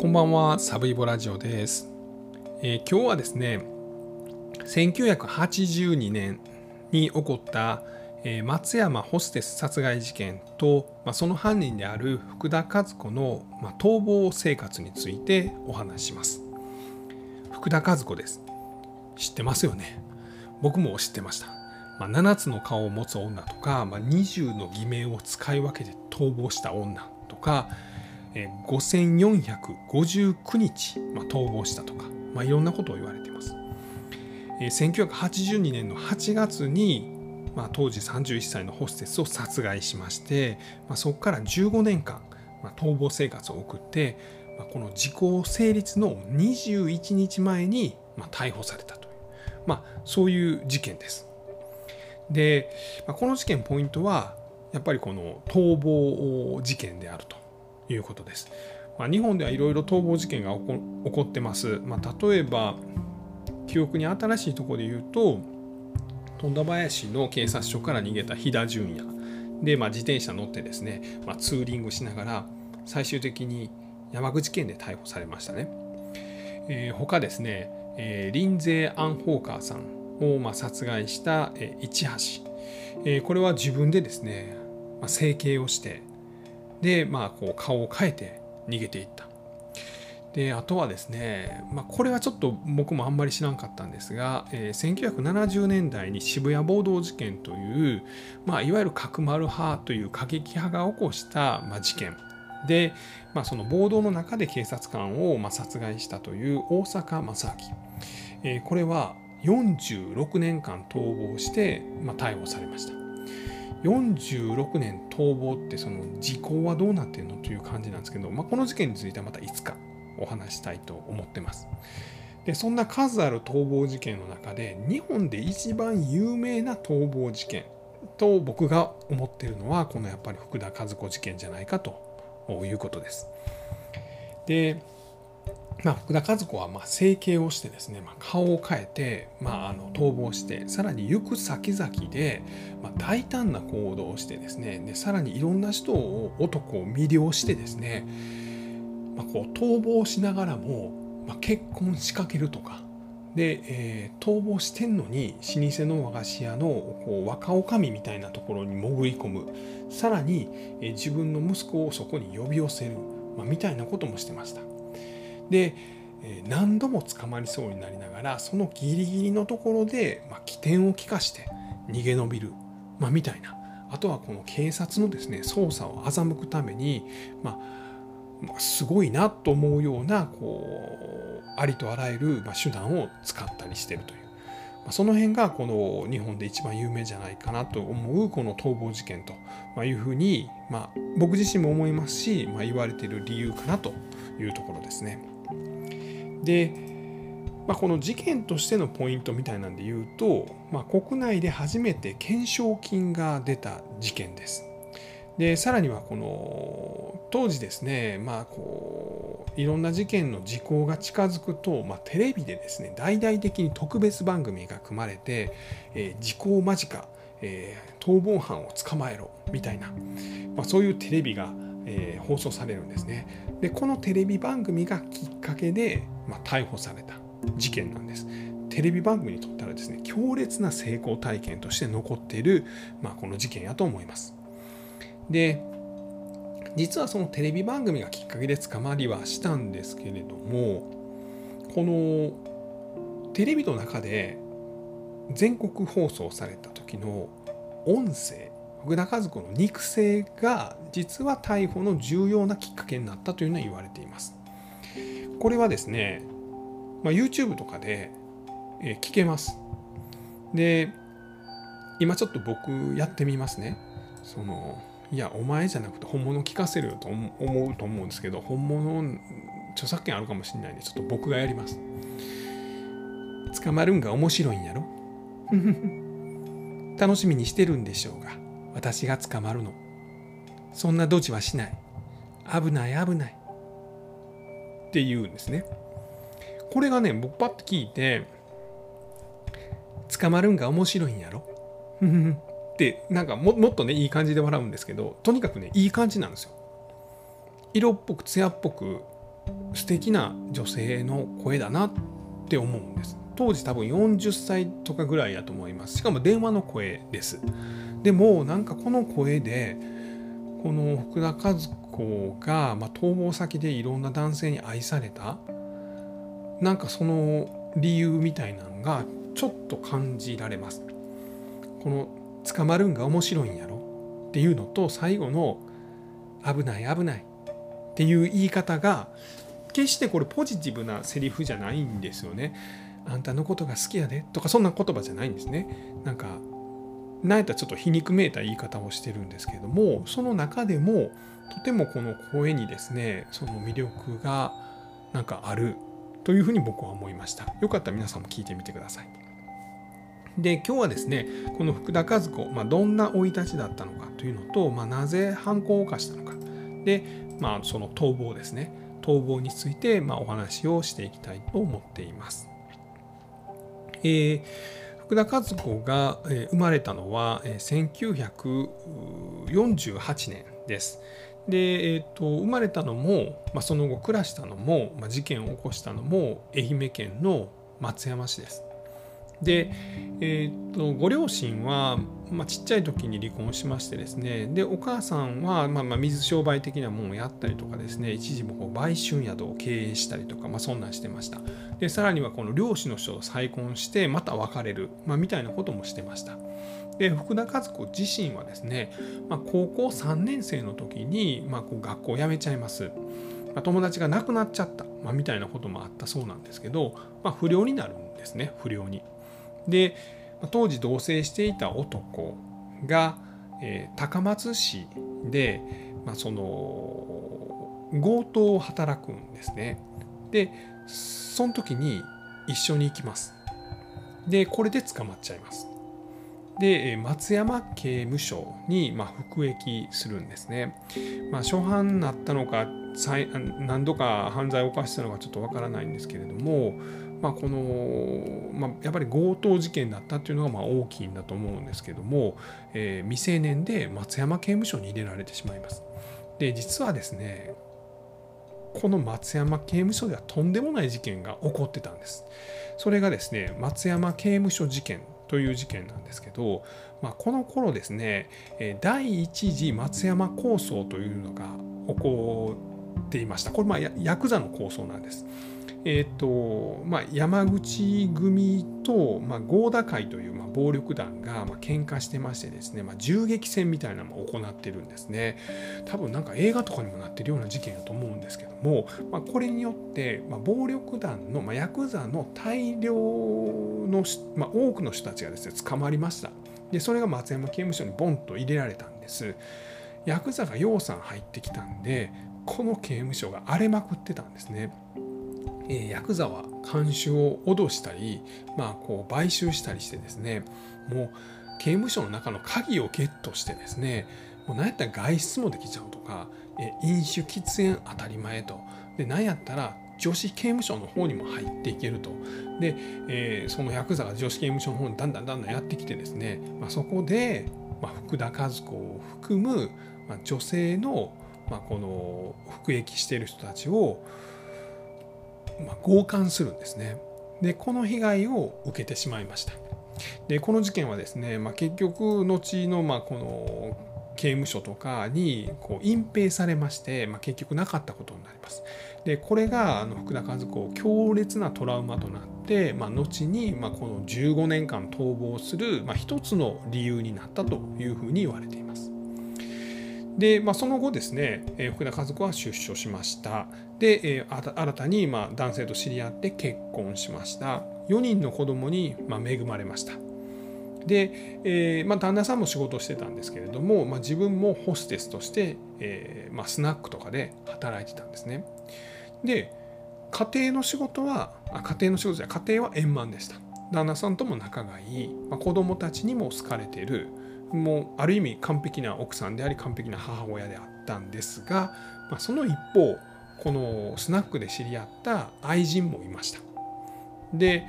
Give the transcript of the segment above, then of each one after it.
こんばんは、サブイボラジオです。えー今日はですね、1982年に起こった、えー松山ホステス殺害事件と、まあ、その犯人である福田和子の、まあ、逃亡生活についてお話します。福田和子です。知ってますよね？僕も知ってました。まあ、7つの顔を持つ女とか、まあ、20の偽名を使い分けて逃亡した女とか、えー5459日、まあ、逃亡したとか、まあ、いろんなことを言われています。えー1982年の8月に、まあ、当時31歳のホステスを殺害しまして、まあ、そこから15年間、まあ、逃亡生活を送って、まあ、この時効成立の21日前に、まあ、逮捕されたという、まあ、そういう事件です。で、まあ、この事件ポイントはやっぱりこの逃亡事件であるということです。まあ、日本ではいろいろ逃亡事件が起こ起こってます。まあ、例えば記憶に新しいところで言うと富田林の警察署から逃げた飛田淳也で、まあ、自転車乗ってですね、まあ、ツーリングしながら最終的に山口県で逮捕されましたね。えー他ですね、えーリンゼー・アン・ホーカーさんを、まあ、殺害した、えー市橋、えーこれは自分でですね、まあ、整形をしてで、まあ、こう顔を変えて逃げていった。であとはですね、まあ、これはちょっと僕もあんまり知らんかったんですが、えー1970年代に渋谷暴動事件という、まあ、いわゆる角丸派という過激派が起こした、まあ、事件。で、まあ、その暴動の中で警察官を、まあ、殺害したという大阪正明、えーこれは46年間逃亡して、まあ、逮捕されました。46年逃亡ってその時効はどうなってるのという感じなんですけど、まあ、この事件についてはまたいつかお話したいと思ってます。でそんな数ある逃亡事件の中で日本で一番有名な逃亡事件と僕が思ってるのはこのやっぱり福田和子事件じゃないかということです。でまあ、福田和子はまあ整形をしてですね、まあ、顔を変えて、まあ、あの逃亡してさらに行く先々で、まあ、大胆な行動をしてですねでさらにいろんな人を男を魅了してですね、まあ、こう逃亡しながらも、まあ、結婚しかけるとかで、えー逃亡してんのに老舗の和菓子屋のこう若女将みたいなところに潜り込むさらに、えー自分の息子をそこに呼び寄せる、まあ、みたいなこともしてました。で何度も捕まりそうになりながらそのギリギリのところで、まあ、起点を利かして逃げ延びる、まあ、みたいな。あとはこの警察のですね捜査を欺くために、まあまあ、すごいなと思うようなこうありとあらゆるま手段を使ったりしてるという、まあ、その辺がこの日本で一番有名じゃないかなと思うこの逃亡事件というふうに、ま、僕自身も思いますし、ま、言われている理由かなというところですね。で、まあ、この事件としてのポイントみたいなんで言うと、まあ、国内で初めて懸賞金が出た事件です。でさらにはこの当時ですね、まあ、こういろんな事件の時効が近づくと、まあ、テレビでですね大々的に特別番組が組まれて、えー時効間近、えー逃亡犯を捕まえろみたいな、まあ、そういうテレビが、えー放送されるんですね。でこのテレビ番組がきっかけで、まあ、逮捕された事件なんです。テレビ番組にとったらですね強烈な成功体験として残っている、まあ、この事件やと思います。で実はそのテレビ番組がきっかけで捕まりはしたんですけれどもこのテレビの中で全国放送された時の音声福田和子の肉声が実は逮捕の重要なきっかけになったというのは言われています。これはですね、まあ、YouTube とかでえ聞けます。で今ちょっと僕やってみますね。そのいやお前じゃなくて本物聞かせると思うと思うんですけど本物著作権あるかもしれないんでちょっと僕がやります。捕まるんが面白いんやろ？楽しみにしてるんでしょうが私が捕まるの。そんなドジはしない。危ない危ない。って言うんですね。これがね僕パッと聞いて捕まるんが面白いんやろ？ってなんかももっとねいい感じで笑うんですけどとにかくねいい感じなんですよ。色っぽく艶っぽく素敵な女性の声だなって思うんです。当時多分40歳とかぐらいやと思います。しかも電話の声です。でもなんかこの声でこの福田和子が、まあ、逃亡先でいろんな男性に愛された。なんかその理由みたいなのがちょっと感じられます。この捕まるんが面白いんやろ？っていうのと最後の危ない危ない。っていう言い方が決してこれポジティブなセリフじゃないんですよね。あんたのことが好きやでとかそんな言葉じゃないんですね。なんかなんやったちょっと皮肉めいた言い方をしてるんですけれどもその中でもとてもこの声にですねその魅力がなんかあるというふうに僕は思いました。よかったら皆さんも聞いてみてください。で今日はですねこの福田和子、まあ、どんな生い立ちだったのかというのと、まあ、なぜ犯行を犯したのかで、まあ、その逃亡ですね逃亡について、ま、お話をしていきたいと思っています。えー、福田和子が、生まれたのは、1948年です。で、えーと、生まれたのも、まあ、その後暮らしたのも、まあ、事件を起こしたのも愛媛県の松山市です。で、えーと、ご両親は、まあ、ちっちゃい時に離婚しましてですねでお母さんは、まあ、まあ水商売的なものをやったりとかですね一時もこう売春宿を経営したりとか、まあ、そんなんしてました。でさらにはこの漁師の人と再婚してまた別れる、まあ、みたいなこともしてました。で福田和子自身はですね、まあ、高校3年生の時に、まあ、こう学校を辞めちゃいます。ま、友達が亡くなっちゃった、まあ、みたいなこともあったそうなんですけど、まあ、不良になるんですね不良に。で当時同棲していた男が、えー、高松市で、まあ、その強盗を働くんですね。でその時に一緒に行きます。でこれで捕まっちゃいます。で松山刑務所に、ま、服役するんですね。まあ、初犯になったのか何度か犯罪を犯したのかちょっとわからないんですけれども、まあ、この、まあ、やっぱり強盗事件だったっていうのがまあ大きいんだと思うんですけども、えー、未成年で松山刑務所に入れられてしまいます。で実はですねこの松山刑務所ではとんでもない事件が起こってたんです。それがですね松山刑務所事件という事件なんですけど、まあ、この頃ですね第一次松山構想というのが起こっていました。これまあヤクザの構想なんです。えーとまあ、山口組と、まあ、合田会という、まあ、暴力団が、まあ喧嘩してましてですね、まあ、銃撃戦みたいなのも行ってるんですね。多分なんか映画とかにもなってるような事件だと思うんですけども、まあ、これによって、まあ、暴力団の、まあ、ヤクザの大量の、まあ、多くの人たちがですね捕まりました。でそれが松山刑務所にボンと入れられたんです。ヤクザが養蚕入ってきたんでこの刑務所が荒れまくってたんですね。えヤクザは看守を脅したり、まあ、こう買収したりしてですねもう刑務所の中の鍵をゲットしてですねもう何やったら外出もできちゃうとか、え飲酒喫煙当たり前と。で何やったら女子刑務所の方にも入っていけると。で、えー、そのヤクザが女子刑務所の方にだんだんだんだんやってきてですね、まあ、そこで、まあ、福田和子を含む、まあ、女性の、まあ、この服役している人たちをまあ、強姦するんですね。でこの被害を受けてしまいました。でこの事件はですね、まあ、結局後のまあこの刑務所とかにこう隠蔽されまして、まあ、結局なかったことになります。でこれがあの福田和子強烈なトラウマとなって、まあ、後にまあこの15年間逃亡する、まあ、一つの理由になったというふうに言われています。で、まあ、その後ですね、え福田和子は出所しました。で、え新たにま男性と知り合って結婚しました。4人の子供にま恵まれました。で、えー、まあ、旦那さんも仕事をしてたんですけれども、まあ、自分もホステスとして、えー、まあ、スナックとかで働いてたんですね。で家庭の仕事はあ家庭の仕事じゃ家庭は円満でした。旦那さんとも仲がいい、まあ、子供たちにも好かれているもうある意味完璧な奥さんであり完璧な母親であったんですが、まあ、その一方このスナックで知り合った愛人もいました。で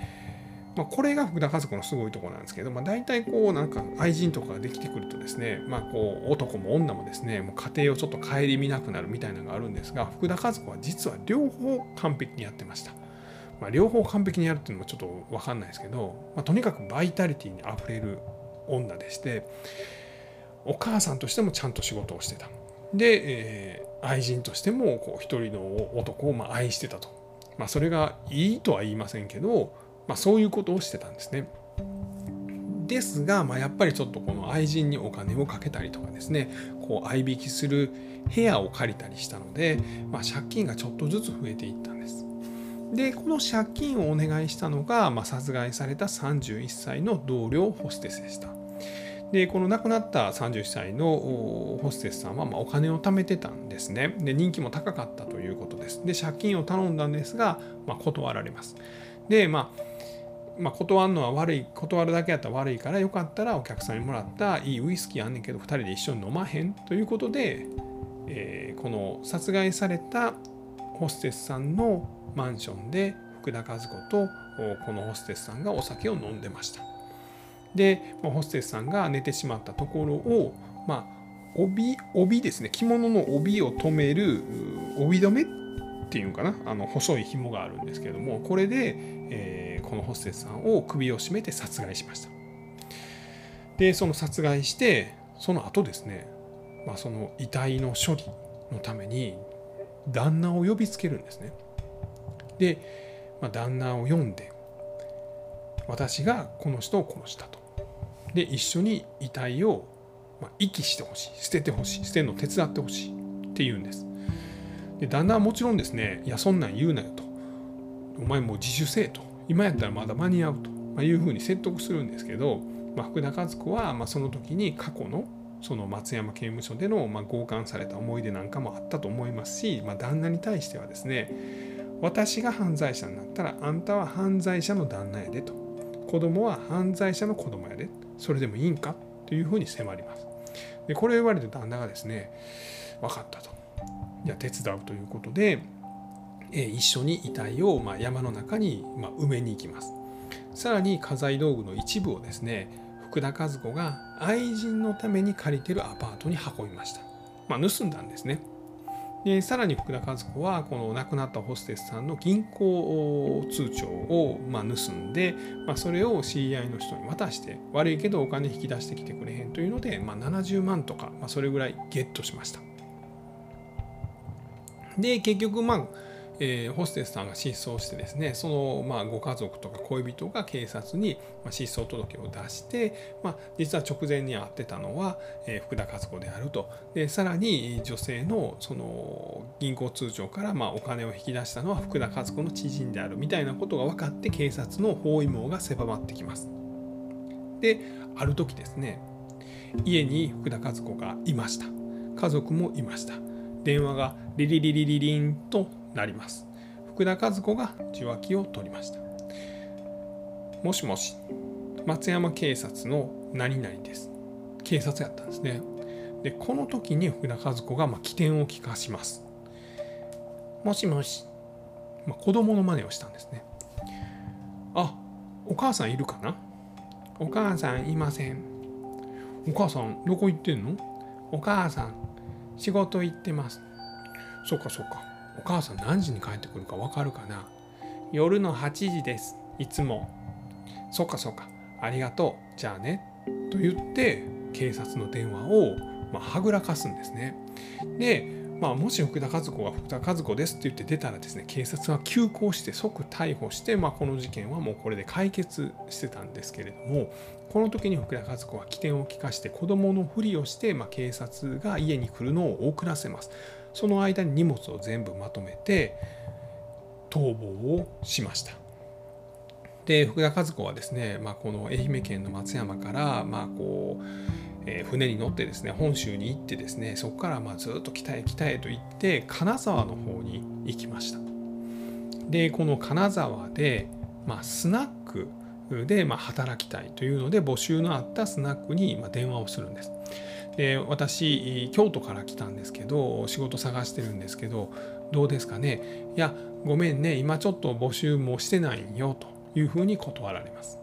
まあ、これが福田和子のすごいとこなんですけど、まあ、大体こうなんか愛人とかができてくるとですね、まあ、こう男も女もですねもう家庭をちょっと顧みなくなるみたいなのがあるんですが福田和子は実は両方完璧にやってました。まあ、両方完璧にやるっていうのもちょっと分かんないですけど、まあ、とにかくバイタリティにあふれる女でしてお母さんとしてもちゃんと仕事をしてたで、えー、愛人としてもこう一人の男をま愛してたと、まあ、それがいいとは言いませんけど、まあ、そういうことをしてたんですね。ですが、まあ、やっぱりちょっとこの愛人にお金をかけたりとかですねこう合いびきする部屋を借りたりしたので、まあ、借金がちょっとずつ増えていったんです。でこの借金をお願いしたのが、まあ、殺害された31歳の同僚ホステスでした。でこの亡くなった31歳のホステスさんはまお金を貯めてたんですね。で人気も高かったということです。で借金を頼んだんですが、まあ、断られます。でまあまあ、断るのは悪い断るだけやったら悪いからよかったらお客さんにもらったいいウイスキーあんねんけど2人で一緒に飲まへんということで、えー、この殺害されたホステスさんのマンションで福田和子とこのホステスさんがお酒を飲んでました。でまあホステスさんが寝てしまったところを、まあ、帯帯ですね。着物の帯を留める帯留めっていうかな？あの細い紐があるんですけれどもこれで、えー、このホステスさんを首を絞めて殺害しました。でその殺害してその後ですね、まあ、その遺体の処理のために旦那を呼びつけるんですね。で、まあ、旦那を呼んで私がこの人を殺したと。で一緒に遺体を、まあ、遺棄してほしい。捨ててほしい。捨てるのを手伝ってほしい。って言うんです。で旦那はもちろんですねいやそんなん言うなよと。お前もう自首せえと。今やったらまだ間に合うと、まいうふうに説得するんですけど、まあ、福田和子はまその時に過去のその松山刑務所でのま強姦された思い出なんかもあったと思いますし、まあ、旦那に対してはですね私が犯罪者になったらあんたは犯罪者の旦那やでと。子供は犯罪者の子供やで。それでもいいんか？というふうに迫ります。でこれを言われて旦那がですね分かったと。じゃあ手伝うということで、え一緒に遺体をま山の中にま埋めに行きます。さらに家財道具の一部をですね福田和子が愛人のために借りてるアパートに運びました。まあ、盗んだんですね。でさらに福田和子はこの亡くなったホステスさんの銀行通帳をま盗んで、まあ、それを CI の人に渡して悪いけどお金引き出してきてくれへんというので、まあ、70万とか、まあ、それぐらいゲットしました。で結局まあえー、ホステスさんが失踪してですねその、まあ、ご家族とか恋人が警察に、まあ、失踪届を出して、まあ、実は直前に会ってたのは、えー、福田和子であると。でさらに女性のその銀行通帳から、まあ、お金を引き出したのは福田和子の知人であるみたいなことが分かって警察の包囲網が狭まってきます。である時ですね家に福田和子がいました。家族もいました。電話がリリリリリリンとなります。福田和子が受話器を取りました。もしもし松山警察の何々です。警察やったんですね。でこの時に福田和子がまあ起点を聞かします。もしもし、まあ、子供の真似をしたんですね。あお母さんいるかな？お母さんいません。お母さんどこ行ってんの？お母さん仕事行ってます。そうかそうか。お母さん何時に帰ってくるか分かるかな？夜の8時です。いつも。そっかそっか。ありがとう。じゃあね。と言って警察の電話を、まあ、はぐらかすんですね。でまあ、もし福田和子が福田和子ですって言って出たらですね警察は急行して即逮捕して、まあ、この事件はもうこれで解決してたんですけれどもこの時に福田和子は起点を利かして子供のふりをして、まあ、警察が家に来るのを遅らせます。その間に荷物を全部まとめて逃亡をしました。で福田和子はですね、まあ、この愛媛県の松山から、まあこうえ船に乗ってですね本州に行ってですねそこからまずっと北へ北へと行って金沢の方に行きました。でこの金沢で、まあ、スナックでま働きたいというので募集のあったスナックにま電話をするんです。で私京都から来たんですけど仕事探してるんですけどどうですかね？いやごめんね今ちょっと募集もしてないよというふうに断られます。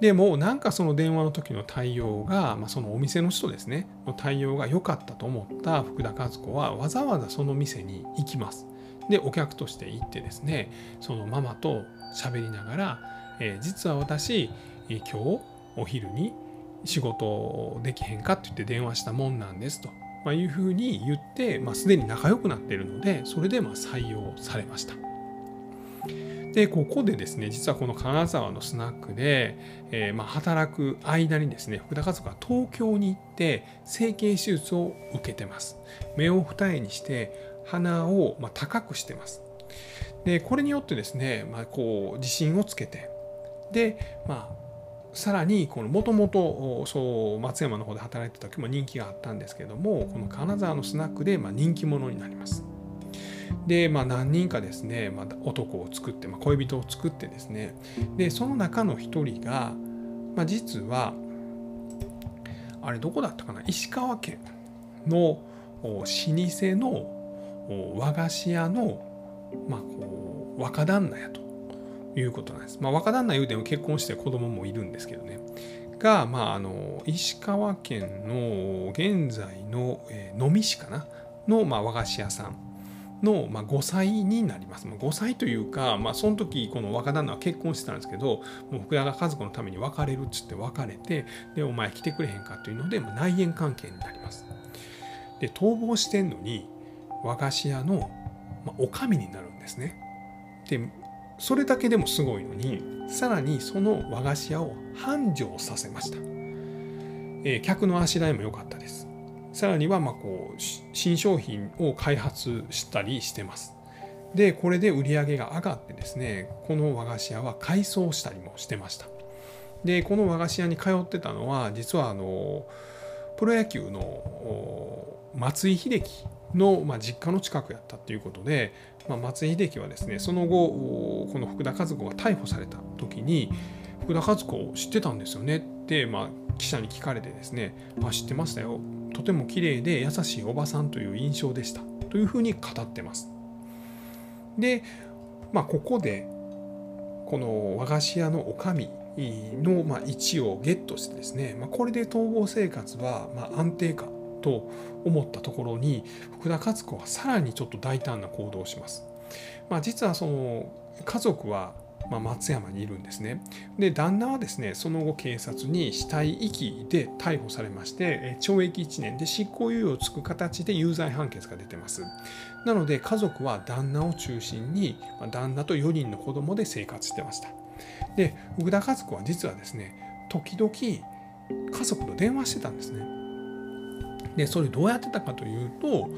でもなんかその電話の時の対応が、まあ、そのお店の人ですねの対応が良かったと思った福田和子はわざわざその店に行きます。でお客として行ってですねそのママと喋りながら、えー、実は私、え、今日お昼に仕事できへんかって言って電話したもんなんですと、まあ、いうふうに言って、まあ、すでに仲良くなっているのでそれでまあ採用されました。でここでですね実はこの金沢のスナックで、えー、まあ働く間にですね福田家族は東京に行って整形手術を受けてます。目を二重にして鼻をま高くしてます。でこれによってですね、まあ、こう自信をつけて。でまあさらにこのもともとそう松山の方で働いてた時も人気があったんですけどもこの金沢のスナックでまあ人気者になります。で、まあ、何人かですね、まあ、男を作って、まあ、恋人を作ってですね。でその中の一人が、まあ、実はあれどこだったかな？石川県の老舗の和菓子屋の、まあ、こう若旦那やと。いうことなんです。まあ、若旦那言うても結婚して子供もいるんですけどね。が、まあ、あの石川県の現在の、えー、市かな？の、まあ、和菓子屋さんの、まあ、5歳になります。まあ、5歳というか、まあ、その時この若旦那は結婚してたんですけどもう福田が和子のために別れるっつって別れてでお前来てくれへんかというので、まあ、内縁関係になります。で逃亡してんのに和菓子屋の、まあ、お上になるんですね。でそれだけでもすごいのにさらにその和菓子屋を繁盛させました。えー、客のあしらいも良かったです。さらにはまこう新商品を開発したりしてます。でこれで売り上げが上がってですねこの和菓子屋は改装したりもしてました。でこの和菓子屋に通ってたのは実はあのプロ野球の松井秀喜の、ま、実家の近くやったっていうことで、まあ、松井秀喜はですねその後この福田和子が逮捕された時に福田和子を知ってたんですよねって、まあ、記者に聞かれてですね、まあ、知ってましたよとても綺麗で優しいおばさんという印象でしたというふうに語ってます。で、まあ、ここでこの和菓子屋のおかみのま位置をゲットしてですね、まあ、これで逃亡生活はま安定かと思ったところに福田勝子はさらにちょっと大胆な行動をします。まあ、実はその家族はま松山にいるんですね。で旦那はですねその後警察に死体遺棄で逮捕されまして懲役1年で執行猶予をつく形で有罪判決が出てます。なので家族は旦那を中心に旦那と4人の子供で生活してました。で福田和子は実はですね時々家族と電話してたんですね。でそれどうやってたかというと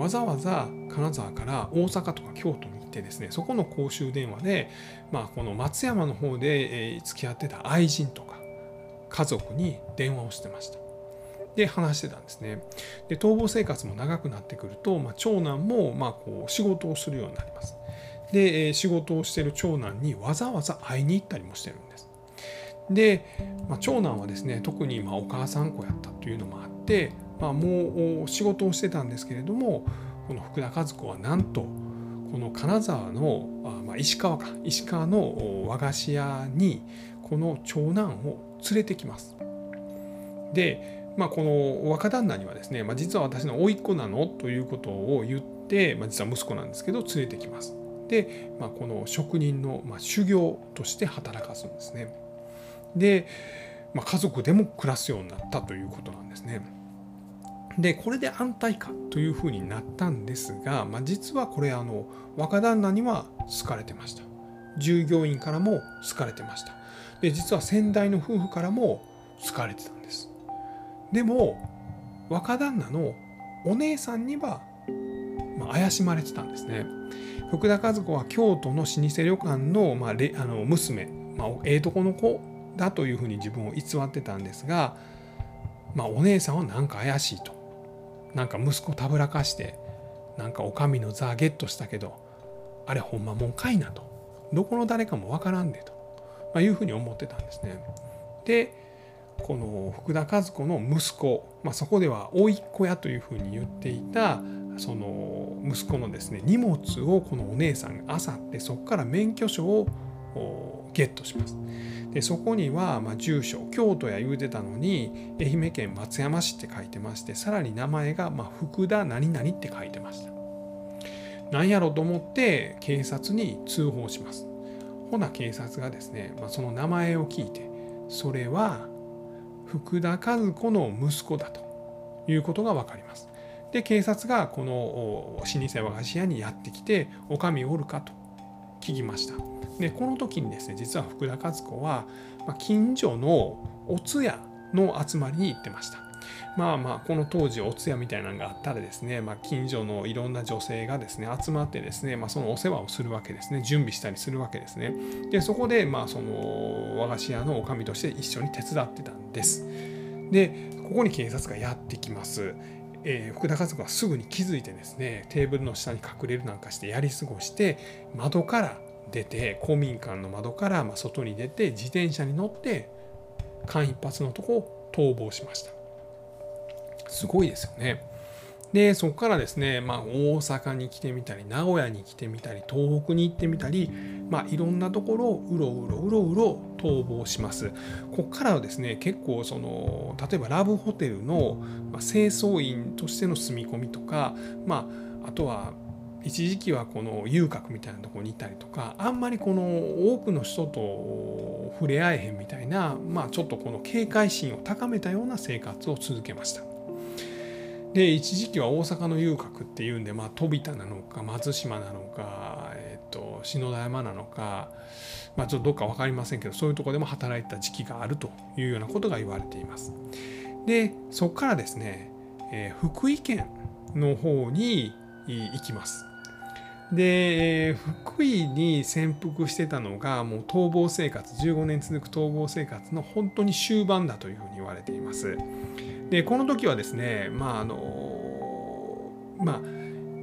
わざわざ金沢から大阪とか京都に行ってですねそこの公衆電話で、まあ、この松山の方で、え付き合ってた愛人とか家族に電話をしてました。で話してたんですね。で逃亡生活も長くなってくると、まあ、長男もまあこう仕事をするようになります。で仕事をしてる長男にわざわざ会いに行ったりもしてるんです。で、まあ、長男はですね特にまお母さん子やったというのもあってまあ、もう仕事をしてたんですけれどもこの福田和子はなんとこの金沢のあ、まあ、石川か石川の和菓子屋にこの長男を連れてきます。で、まあ、この若旦那にはですね、まあ、実は私の甥っ子なのということを言って、まあ、実は息子なんですけど連れてきます。で、まあ、この職人の、まあ、修行として働かすんですね。で、まあ、家族でも暮らすようになったということなんですね。でこれで安泰かというふうになったんですが、まあ、実はこれあの若旦那には好かれてました。従業員からも好かれてました。で実は先代の夫婦からも好かれてたんです。でも若旦那のお姉さんには、まあ、怪しまれてたんですね。福田和子は京都の老舗旅館の,、まあ、あの娘、まあ、ええとこの子だというふうに自分を偽ってたんですが、まあ、お姉さんはなんか怪しいと。なんか息子たぶらかしてなんかお上の座ゲットしたけどあれほんまもんかいなと。どこの誰かもわからんでと、まあ、いうふうに思ってたんですね。でこの福田和子の息子、まあ、そこでは甥っ子やというふうに言っていたその息子のですね荷物をこのお姉さんがあさってそこから免許証をゲットします。でそこには、ま住所京都や言うてたのに愛媛県松山市って書いてましてさらに名前が、ま福田何々って書いてました。なんやろうと思って警察に通報します。ほな警察がですね、まあ、その名前を聞いてそれは福田和子の息子だと。いうことが分かります。で警察がこの老舗和菓子屋にやってきて「おかみおるか?」と。聞きました。でこの時にですね実は福田和子は近所のお通夜の集まりに行ってました。まあまあこの当時お通夜みたいなのがあったらですね、まあ、近所のいろんな女性がですね集まってですね、まあ、そのお世話をするわけですね。準備したりするわけですね。でそこでまあその和菓子屋の女将として一緒に手伝ってたんです。でここに警察がやってきます。えー、福田家族はすぐに気づいてですねテーブルの下に隠れるなんかしてやり過ごして窓から出て公民館の窓からま外に出て自転車に乗って間一髪のとこを逃亡しました。すごいですよね。でそこからですね、まあ、大阪に来てみたり名古屋に来てみたり東北に行ってみたり、まあ、いろんなところをうろうろうろうろ逃亡しますここからはですね結構その例えばラブホテルの清掃員としての住み込みとか、まあ、あとは一時期はこの遊郭みたいなところにいたりとかあんまりこの多くの人と触れ合えへんみたいな、まあ、ちょっとこの警戒心を高めたような生活を続けました。で一時期は大阪の遊郭っていうんで、まあ、飛田なのか松島なのか、えーと、篠田山なのか、まあ、ちょっとどっか分かりませんけどそういうとこでも働いた時期があるというようなことが言われています。でそこからですね、えー、福井県の方に行きます。で福井に潜伏してたのがもう逃亡生活15年続く逃亡生活の本当に終盤だというふうに言われています。でこの時はですねまああのまあ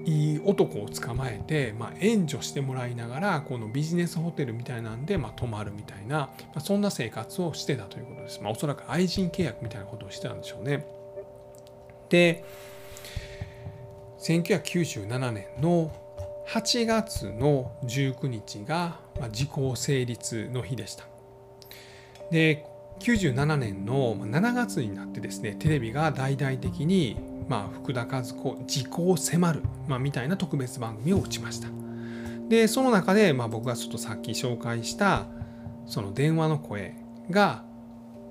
いい男を捕まえて、まあ、援助してもらいながらこのビジネスホテルみたいなんで、まあ、泊まるみたいな、まあ、そんな生活をしてたということです。まあ、おそらく愛人契約みたいなことをしてたんでしょうね。で1997年の8月の19日が時効成立の日でした。で97年の7月になってですねテレビが大々的に、まあ、福田和子時効迫る、まあ、みたいな特別番組を打ちましたでその中で、まあ、僕がちょっとさっき紹介したその電話の声が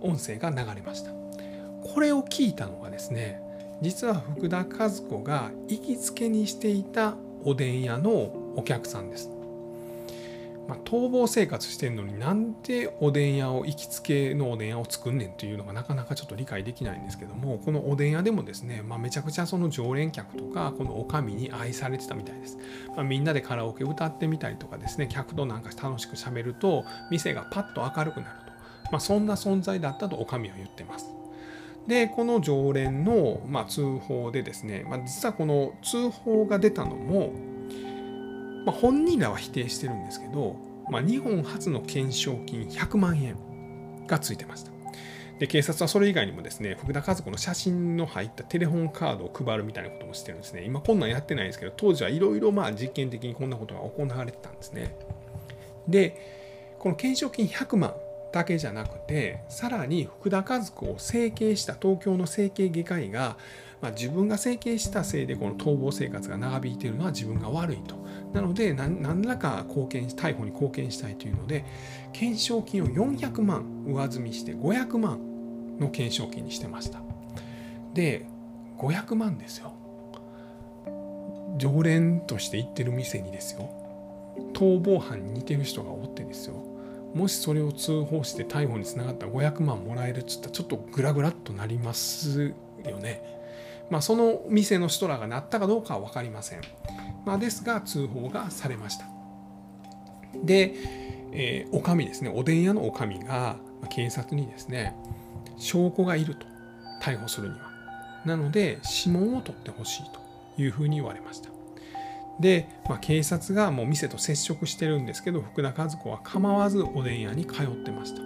音声が流れましたこれを聞いたのがですね実は福田和子が行きつけにしていたおでん屋のお客さんです。まあ、逃亡生活してんのになんでおでん屋を行きつけのおでん屋を作んねんというのがなかなかちょっと理解できないんですけどもこのおでん屋でもですね、まあ、めちゃくちゃその常連客とかこのおかみに愛されてたみたいです、まあ、みんなでカラオケ歌ってみたりとかですね客となんか楽しくしゃべると店がパッと明るくなると、まあ、そんな存在だったとおかみは言ってます。でこの常連の、まあ、通報でですね、まあ、実はこの通報が出たのもまあ、本人らは否定してるんですけど、まあ、日本初の懸賞金100万円がついてました。で警察はそれ以外にもですね福田和子の写真の入ったテレホンカードを配るみたいなこともしてるんですね今こんなんやってないんですけど当時はいろいろ実験的にこんなことが行われてたんですねでこの懸賞金100万だけじゃなくてさらに福田和子を整形した東京の整形外科医がまあ、自分が整形したせいでこの逃亡生活が長引いているのは自分が悪いと。なので何らか貢献逮捕に貢献したいというので懸賞金を400万上積みして500万の懸賞金にしてました。で500万ですよ。常連として行ってる店にですよ逃亡犯に似てる人がおってですよもしそれを通報して逮捕につながったら500万もらえるっつったらちょっとグラグラっとなりますよね。まあ、その店の人らがなったかどうかは分かりません。まあ、ですが通報がされました。で、えー、お上ですねおでん屋のお上が警察にですね証拠がいると逮捕するには。なので指紋を取ってほしいというふうに言われました。で、まあ、警察がもう店と接触してるんですけど福田和子は構わずおでん屋に通ってました。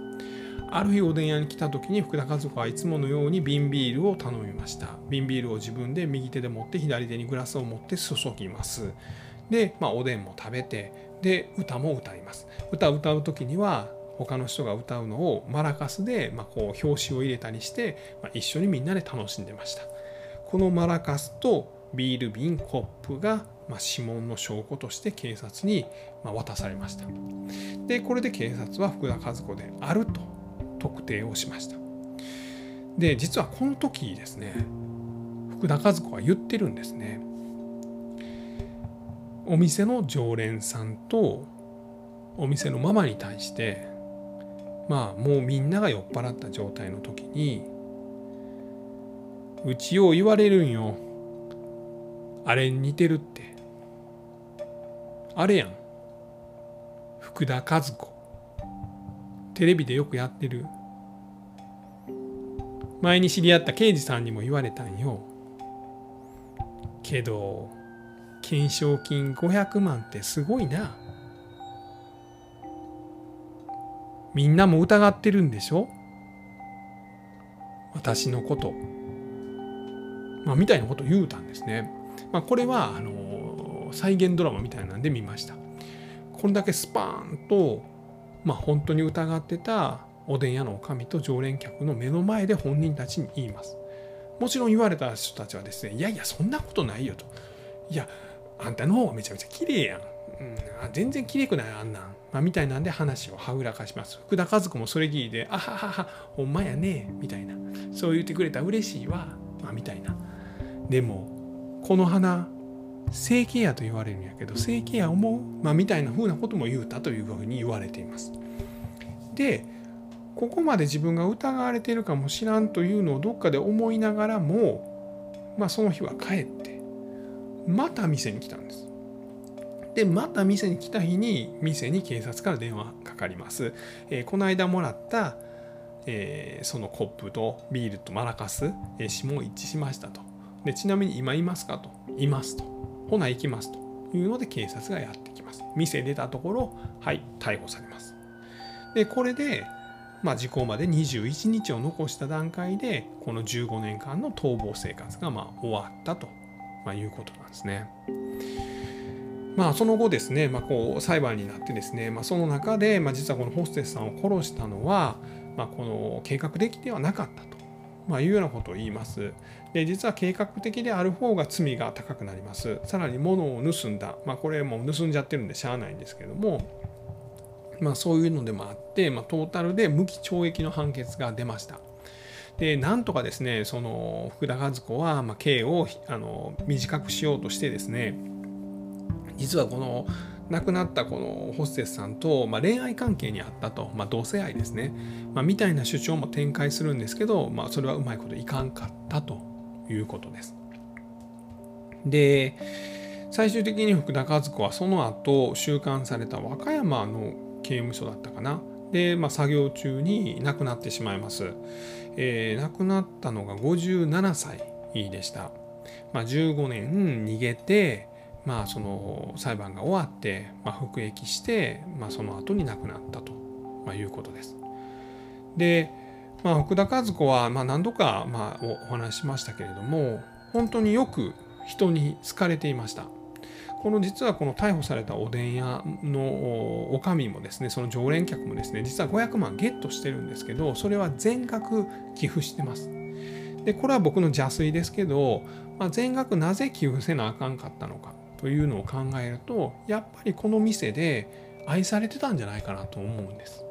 ある日おでん屋に来た時に福田和子はいつものように瓶ビールを頼みました。瓶ビールを自分で右手で持って左手にグラスを持って注ぎます。で、まあ、おでんも食べてで歌も歌います。歌を歌う時には他の人が歌うのをマラカスで、まあ、こう表紙を入れたりして、まあ、一緒にみんなで楽しんでました。このマラカスとビール瓶コップが、まあ、指紋の証拠として警察にま渡されました。でこれで警察は福田和子であると特定をしました。で実はこの時ですね福田和子は言ってるんですね。お店の常連さんとお店のママに対してまあもうみんなが酔っ払った状態の時にうちを言われるんよ。あれに似てるって。あれやん。福田和子。テレビでよくやってる。前に知り合った刑事さんにも言われたんよ。けど懸賞金500万ってすごいな。みんなも疑ってるんでしょ？私のこと。まあみたいなこと言うたんですね。まあこれはあの再現ドラマみたいなんで見ました。これだけスパーンとまあ本当に疑ってたおでん屋の女将と常連客の目の前で本人たちに言います。もちろん言われた人たちはですねいやいやそんなことないよと。いやあんたの方がめちゃめちゃ綺麗やん、うん、全然綺麗くないあんなん、まあ、みたいなんで話をはぐらかします。福田和子もそれ聞いてあはははほんまやね。みたいな。そう言ってくれたら嬉しいわ、まあ、みたいな。でもこの花整形やと言われるんやけど整形や思う、まあ、みたいな風なことも言うたというふうに言われていますでここまで自分が疑われているかもしらんというのをどっかで思いながらも、まあ、その日は帰ってまた店に来たんです。でまた店に来た日に店に警察から電話かかります。えー、この間もらった、えー、そのコップとビールとマラカス、えー、指紋一致しましたとで。ちなみに今いますかと。いますと。ほな行きますというので警察がやってきます。店出たところ、はい、逮捕されます。で、これで、まあ、時効まで21日を残した段階でこの15年間の逃亡生活がまあ終わったと、まあ、いうことなんですね。まあ、その後ですね、まあ、こう裁判になってですね、まあ、その中で、まあ、実はこのホステスさんを殺したのは、まあ、この計画的ではなかった、まあ、いうようなことを言います。で実は計画的である方が罪が高くなります。さらに物を盗んだ、まあ、これもう盗んじゃってるんでしゃあないんですけども、まあ、そういうのでもあって、まあ、トータルで無期懲役の判決が出ました。でなんとかですねその福田和子は、まあ、刑をあの短くしようとしてですね実はこの亡くなったこのホステスさんと、まあ、恋愛関係にあったと、まあ、同性愛ですね、まあ、みたいな主張も展開するんですけど、まあ、それはうまいこといかんかったということです。で最終的に福田和子はその後収監された和歌山の刑務所だったかな。で、まあ、作業中に亡くなってしまいます、えー、亡くなったのが57歳でした、まあ、15年逃げて、まあ、その裁判が終わって、まあ、服役して、まあ、その後に亡くなったと、まあ、いうことです。で、まあ、福田和子は、まあ、何度か、まあ、お話ししましたけれども本当によく人に好かれていました。この実はこの逮捕されたおでん屋のおかみもですねその常連客もですね実は500万ゲットしてるんですけどそれは全額寄付してます。でこれは僕の邪推ですけど、まあ、全額なぜ寄付せなあかんかったのか。というのを考えるとやっぱりこの店で愛されてたんじゃないかなと思うんです。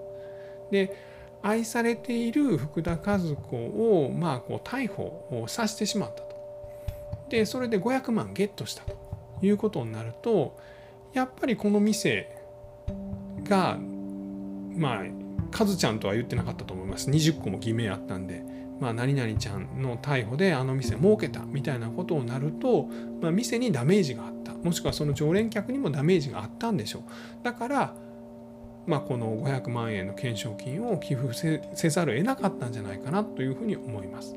で愛されている福田和子をまあこう逮捕をさせてしまったと。でそれで500万ゲットしたということになるとやっぱりこの店がまあカズちゃんとは言ってなかったと思います。20個も偽名あったんで、まあ、何々ちゃんの逮捕であの店儲けたみたいなことになると、まあ、店にダメージがあった。もしくはその常連客にもダメージがあったんでしょう。だから、まあ、この500万円の懸賞金を寄付せざるを得なかったんじゃないかなというふうに思います。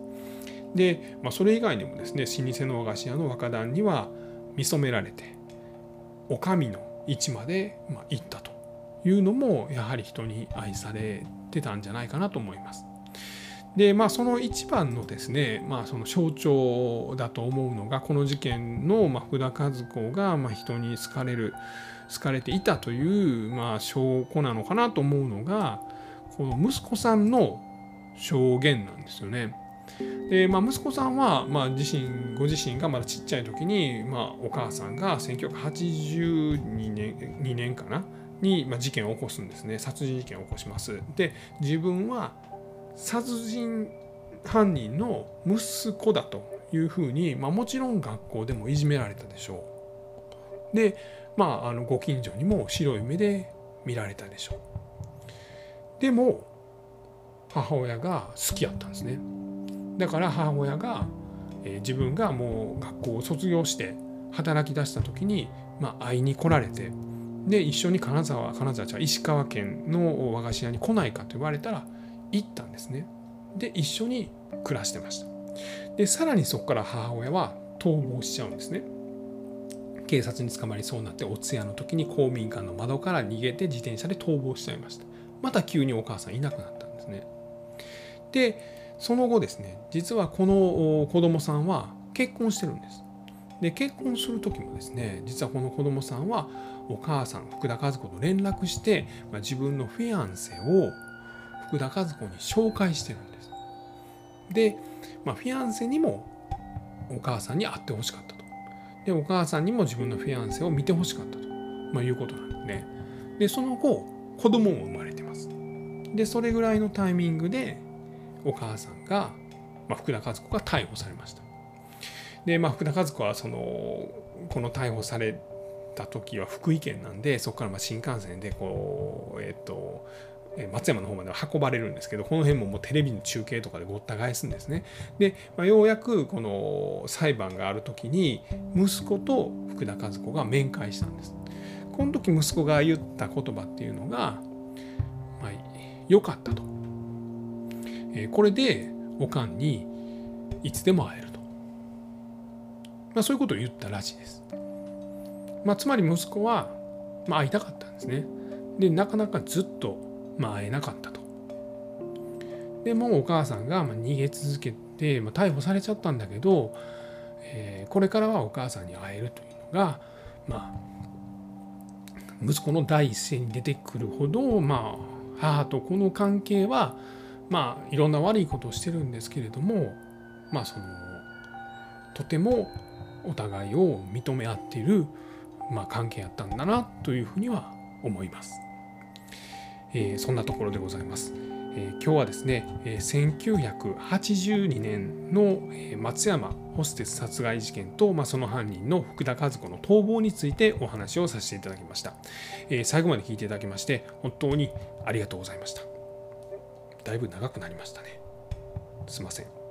で、まあ、それ以外にもですね老舗の和菓子屋の若旦には見初められてお上の位置まで、ま、行ったというのもやはり人に愛されてたんじゃないかなと思います。でまあその一番のですね、まあ、その象徴だと思うのがこの事件の、福田和子が、まあ、人に好かれる好かれていたという、まあ、証拠なのかなと思うのが、この息子さんの証言なんですよね。でまあ、息子さんは、まあ、自身ご自身がまだちっちゃい時に、まあ、お母さんが1982年 ,2 年かな？に、事件を起こすんですね殺人事件を起こします。で自分は殺人犯人の息子だというふうに、まあ、もちろん学校でもいじめられたでしょう。でまああのご近所にも白い目で見られたでしょう。でも母親が好きやったんですね。だから母親が、えー、自分がもう学校を卒業して働き出した時に、まあ、会いに来られてで一緒に金沢金沢じゃ石川県の和菓子屋に来ないかと言われたら行ったんですね。で一緒に暮らしてました。でさらにそこから母親は逃亡しちゃうんですね。警察に捕まりそうになってお通夜の時に公民館の窓から逃げて自転車で逃亡しちゃいました。また急にお母さんいなくなったんですね。でその後ですね実はこの子供さんは結婚してるんです。で結婚する時もですね実はこの子供さんはお母さん福田和子と連絡して、まあ、自分のフィアンセを福田和子に紹介してるんです。で、まあ、フィアンセにもお母さんに会ってほしかったと。でお母さんにも自分のフィアンセを見てほしかったと、まあ、いうことなんですね。でその後子供も生まれてます。でそれぐらいのタイミングでお母さんが、まあ、福田和子が逮捕されました。で、まあ、福田和子はそのこの逮捕された時は福井県なんでそこからまあ新幹線でこうえっ、と松山の方まで運ばれるんですけどこの辺ももうテレビの中継とかでごった返すんですね。で、まあ、ようやくこの裁判がある時に息子と福田和子が面会したんです。この時息子が言った言葉っていうのが「まあ、よかった」と。えこれでおかんにいつでも会えると。まあ、そういうことを言ったらしいです。まあ、つまり息子は、まあ、会いたかったんですね。でなかなかずっと、まあ、会えなかったと。でもお母さんが逃げ続けて、まあ、逮捕されちゃったんだけど、えー、これからはお母さんに会えるというのが、まあ、息子の第一声に出てくるほど、まあ、母とこの関係は、まあ、いろんな悪いことをしてるんですけれども、まあ、そのとてもお互いを認め合っているまあ、関係あったんだなというふうには思います。えー、そんなところでございます。えー、今日はですね、え、1982年の松山ホステス殺害事件と、まあ、その犯人の福田和子の逃亡についてお話をさせていただきました、えー、最後まで聞いていただきまして本当にありがとうございました。だいぶ長くなりましたね。すいません。